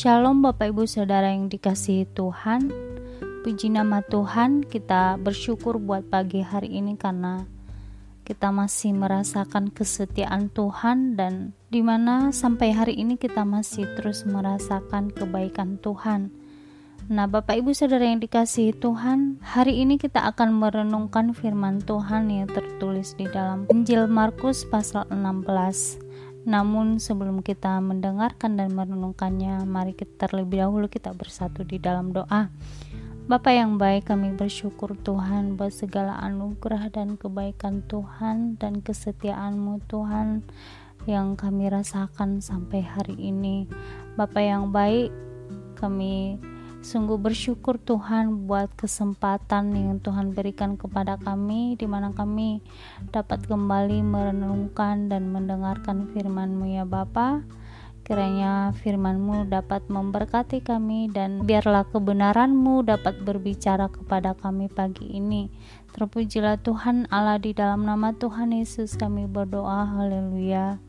Shalom Bapak Ibu Saudara yang dikasihi Tuhan. Puji nama Tuhan kita bersyukur buat pagi hari ini karena kita masih merasakan kesetiaan Tuhan dan di mana sampai hari ini kita masih terus merasakan kebaikan Tuhan. Nah Bapak Ibu Saudara yang dikasihi Tuhan Hari ini kita akan merenungkan firman Tuhan yang tertulis di dalam Injil Markus pasal 16 namun sebelum kita mendengarkan dan merenungkannya, mari kita terlebih dahulu kita bersatu di dalam doa. Bapa yang baik, kami bersyukur Tuhan buat segala anugerah dan kebaikan Tuhan dan kesetiaan-Mu Tuhan yang kami rasakan sampai hari ini. Bapa yang baik, kami Sungguh bersyukur Tuhan buat kesempatan yang Tuhan berikan kepada kami di mana kami dapat kembali merenungkan dan mendengarkan firman-Mu ya Bapa. Kiranya firman-Mu dapat memberkati kami dan biarlah kebenaran-Mu dapat berbicara kepada kami pagi ini. Terpujilah Tuhan Allah di dalam nama Tuhan Yesus kami berdoa. Haleluya.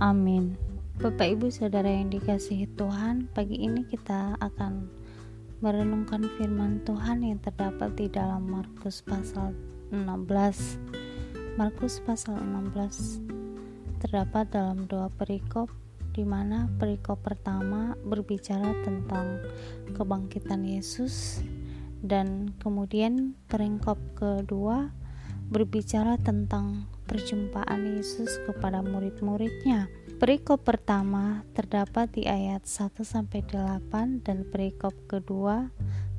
Amin. Bapak Ibu Saudara yang dikasihi Tuhan, pagi ini kita akan merenungkan firman Tuhan yang terdapat di dalam Markus pasal 16. Markus pasal 16 terdapat dalam dua perikop di mana perikop pertama berbicara tentang kebangkitan Yesus dan kemudian perikop kedua berbicara tentang perjumpaan Yesus kepada murid-muridnya. Perikop pertama terdapat di ayat 1 sampai 8 dan perikop kedua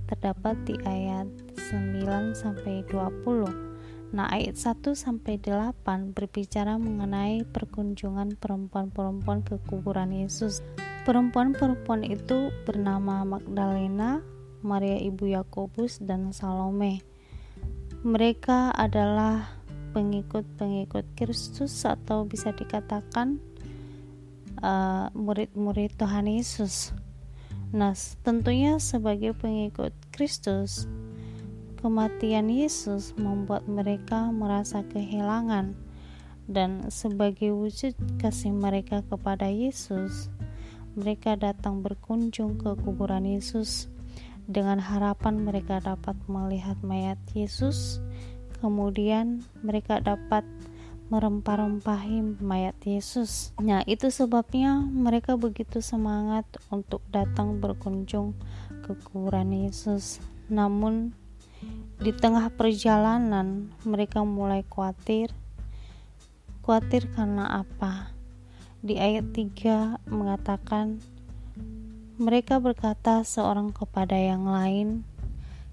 terdapat di ayat 9 sampai 20. Nah, ayat 1 sampai 8 berbicara mengenai perkunjungan perempuan-perempuan ke kuburan Yesus. Perempuan-perempuan itu bernama Magdalena, Maria ibu Yakobus dan Salome. Mereka adalah pengikut-pengikut Kristus atau bisa dikatakan Eh, murid-murid uh, Tuhan Yesus. Nah, tentunya sebagai pengikut Kristus, kematian Yesus membuat mereka merasa kehilangan dan sebagai wujud kasih mereka kepada Yesus, mereka datang berkunjung ke kuburan Yesus dengan harapan mereka dapat melihat mayat Yesus. Kemudian mereka dapat merempah-rempahi mayat Yesus. Nah, itu sebabnya mereka begitu semangat untuk datang berkunjung ke kuburan Yesus. Namun, di tengah perjalanan mereka mulai khawatir. Khawatir karena apa? Di ayat 3 mengatakan mereka berkata seorang kepada yang lain,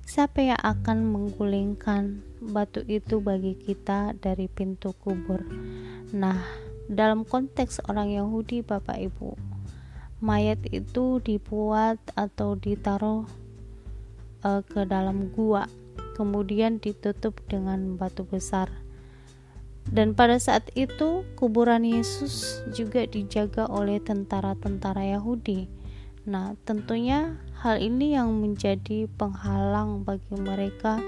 Siapa yang akan menggulingkan batu itu bagi kita dari pintu kubur? Nah, dalam konteks orang Yahudi, Bapak Ibu, mayat itu dibuat atau ditaruh uh, ke dalam gua, kemudian ditutup dengan batu besar. Dan pada saat itu, kuburan Yesus juga dijaga oleh tentara-tentara Yahudi. Nah, tentunya Hal ini yang menjadi penghalang bagi mereka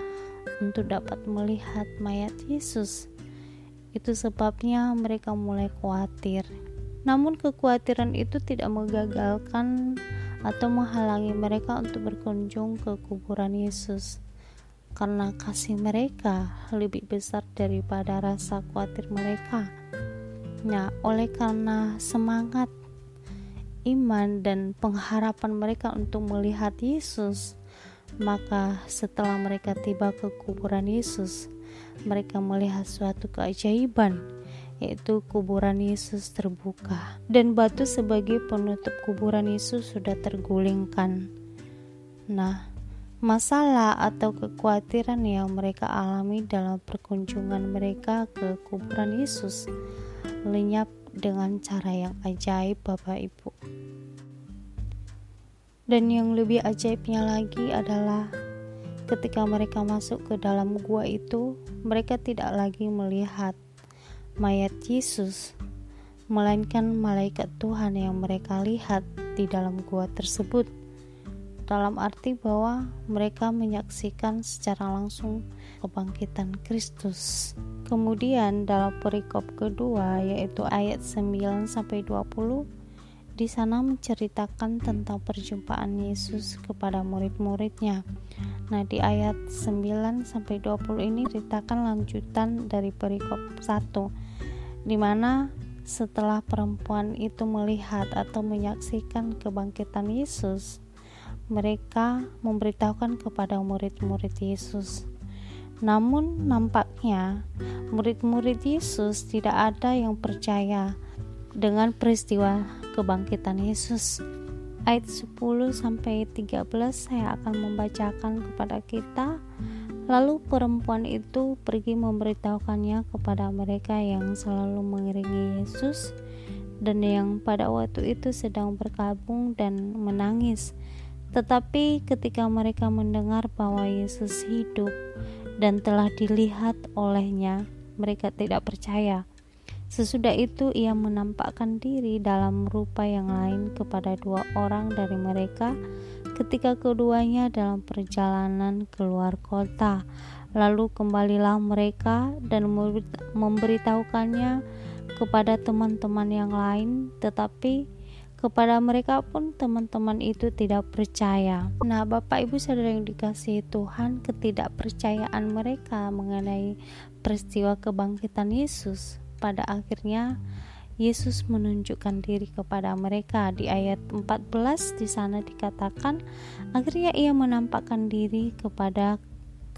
untuk dapat melihat mayat Yesus. Itu sebabnya mereka mulai khawatir. Namun kekhawatiran itu tidak menggagalkan atau menghalangi mereka untuk berkunjung ke kuburan Yesus. Karena kasih mereka lebih besar daripada rasa khawatir mereka. Nah, oleh karena semangat iman dan pengharapan mereka untuk melihat Yesus. Maka setelah mereka tiba ke kuburan Yesus, mereka melihat suatu keajaiban, yaitu kuburan Yesus terbuka dan batu sebagai penutup kuburan Yesus sudah tergulingkan. Nah, masalah atau kekhawatiran yang mereka alami dalam perkunjungan mereka ke kuburan Yesus lenyap dengan cara yang ajaib Bapak Ibu. Dan yang lebih ajaibnya lagi adalah ketika mereka masuk ke dalam gua itu, mereka tidak lagi melihat mayat Yesus, melainkan malaikat Tuhan yang mereka lihat di dalam gua tersebut. Dalam arti bahwa mereka menyaksikan secara langsung kebangkitan Kristus. Kemudian dalam perikop kedua yaitu ayat 9 sampai 20 di sana menceritakan tentang perjumpaan Yesus kepada murid-muridnya. Nah, di ayat 9 sampai 20 ini ceritakan lanjutan dari perikop 1 di mana setelah perempuan itu melihat atau menyaksikan kebangkitan Yesus, mereka memberitahukan kepada murid-murid Yesus. Namun nampaknya murid-murid Yesus tidak ada yang percaya dengan peristiwa kebangkitan Yesus. Ayat 10 sampai 13 saya akan membacakan kepada kita. Lalu perempuan itu pergi memberitahukannya kepada mereka yang selalu mengiringi Yesus dan yang pada waktu itu sedang berkabung dan menangis. Tetapi ketika mereka mendengar bahwa Yesus hidup dan telah dilihat olehnya, mereka tidak percaya. Sesudah itu ia menampakkan diri dalam rupa yang lain kepada dua orang dari mereka ketika keduanya dalam perjalanan keluar kota. Lalu kembalilah mereka dan memberitahukannya kepada teman-teman yang lain, tetapi kepada mereka pun teman-teman itu tidak percaya. Nah, Bapak Ibu Saudara yang dikasihi Tuhan, ketidakpercayaan mereka mengenai peristiwa kebangkitan Yesus pada akhirnya Yesus menunjukkan diri kepada mereka di ayat 14 di sana dikatakan akhirnya ia menampakkan diri kepada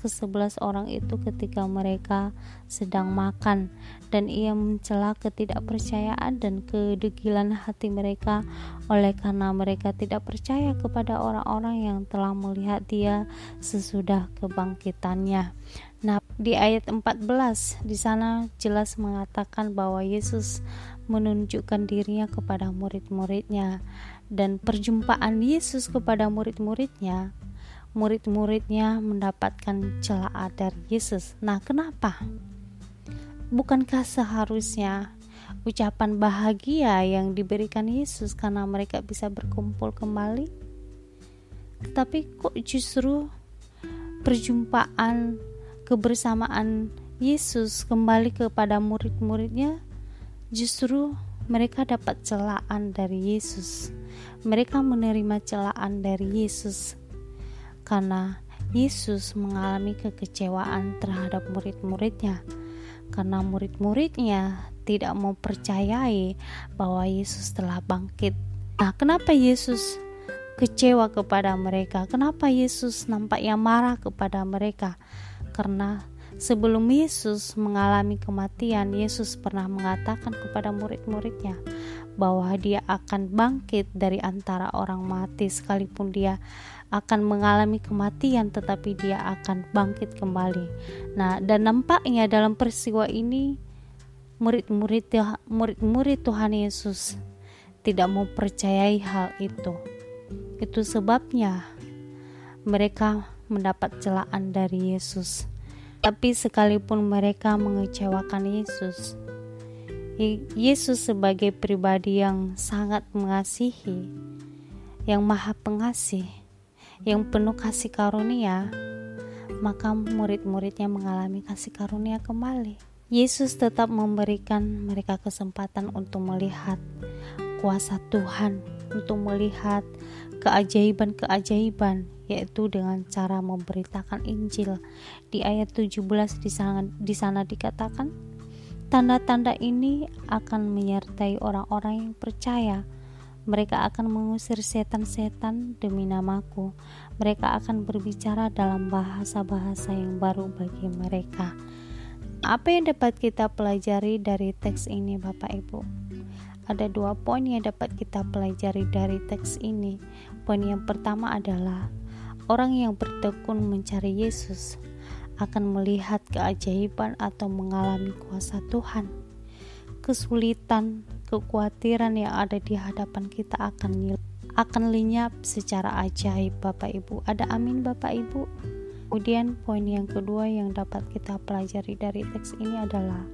ke-11 orang itu ketika mereka sedang makan. Dan ia mencela ketidakpercayaan dan kedegilan hati mereka. Oleh karena mereka tidak percaya kepada orang-orang yang telah melihat dia sesudah kebangkitannya. Nah, di ayat 14 di sana jelas mengatakan bahwa Yesus menunjukkan dirinya kepada murid-muridnya. Dan perjumpaan Yesus kepada murid-muridnya murid-muridnya mendapatkan celah dari Yesus. Nah, kenapa? Bukankah seharusnya ucapan bahagia yang diberikan Yesus karena mereka bisa berkumpul kembali? Tetapi kok justru perjumpaan kebersamaan Yesus kembali kepada murid-muridnya justru mereka dapat celaan dari Yesus. Mereka menerima celaan dari Yesus karena Yesus mengalami kekecewaan terhadap murid-muridnya karena murid-muridnya tidak mempercayai bahwa Yesus telah bangkit. Nah, kenapa Yesus kecewa kepada mereka? Kenapa Yesus nampaknya marah kepada mereka? Karena sebelum Yesus mengalami kematian, Yesus pernah mengatakan kepada murid-muridnya bahwa dia akan bangkit dari antara orang mati sekalipun dia akan mengalami kematian tetapi dia akan bangkit kembali. Nah, dan nampaknya dalam peristiwa ini murid-murid murid-murid Tuhan Yesus tidak mempercayai hal itu. Itu sebabnya mereka mendapat celaan dari Yesus. Tapi sekalipun mereka mengecewakan Yesus, Yesus sebagai pribadi yang sangat mengasihi, yang maha pengasih, yang penuh kasih karunia, maka murid-muridnya mengalami kasih karunia kembali. Yesus tetap memberikan mereka kesempatan untuk melihat kuasa Tuhan, untuk melihat keajaiban-keajaiban, yaitu dengan cara memberitakan Injil. Di ayat 17 di sana, di sana dikatakan, tanda-tanda ini akan menyertai orang-orang yang percaya mereka akan mengusir setan-setan demi namaku. Mereka akan berbicara dalam bahasa-bahasa yang baru bagi mereka. Apa yang dapat kita pelajari dari teks ini, Bapak Ibu? Ada dua poin yang dapat kita pelajari dari teks ini. Poin yang pertama adalah orang yang bertekun mencari Yesus akan melihat keajaiban atau mengalami kuasa Tuhan. Kesulitan, kekhawatiran yang ada di hadapan kita akan akan lenyap secara ajaib Bapak Ibu. Ada amin Bapak Ibu. Kemudian poin yang kedua yang dapat kita pelajari dari teks ini adalah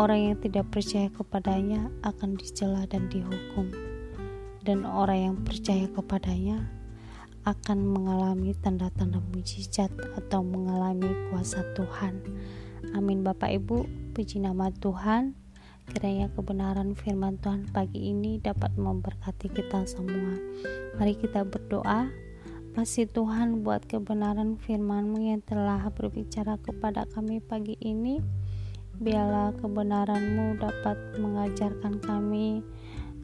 orang yang tidak percaya kepadanya akan dicela dan dihukum. Dan orang yang percaya kepadanya akan mengalami tanda-tanda mujizat atau mengalami kuasa Tuhan. Amin Bapak Ibu, puji nama Tuhan. Kiranya kebenaran firman Tuhan pagi ini dapat memberkati kita semua. Mari kita berdoa. Masih Tuhan buat kebenaran firman-Mu yang telah berbicara kepada kami pagi ini. Biarlah kebenaran-Mu dapat mengajarkan kami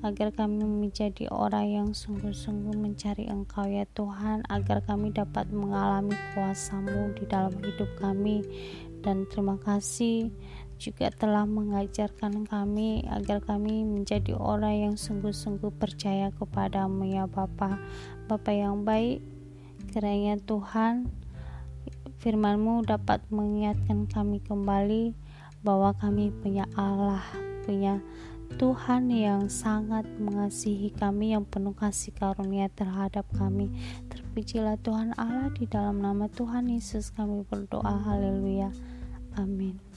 agar kami menjadi orang yang sungguh-sungguh mencari Engkau ya Tuhan agar kami dapat mengalami kuasamu di dalam hidup kami. Dan terima kasih juga telah mengajarkan kami agar kami menjadi orang yang sungguh-sungguh percaya kepadamu ya Bapa. Bapa yang baik kiranya Tuhan firmanmu dapat mengingatkan kami kembali bahwa kami punya Allah punya Tuhan yang sangat mengasihi kami yang penuh kasih karunia terhadap kami. Terpujilah Tuhan Allah di dalam nama Tuhan Yesus kami berdoa. Haleluya. Amin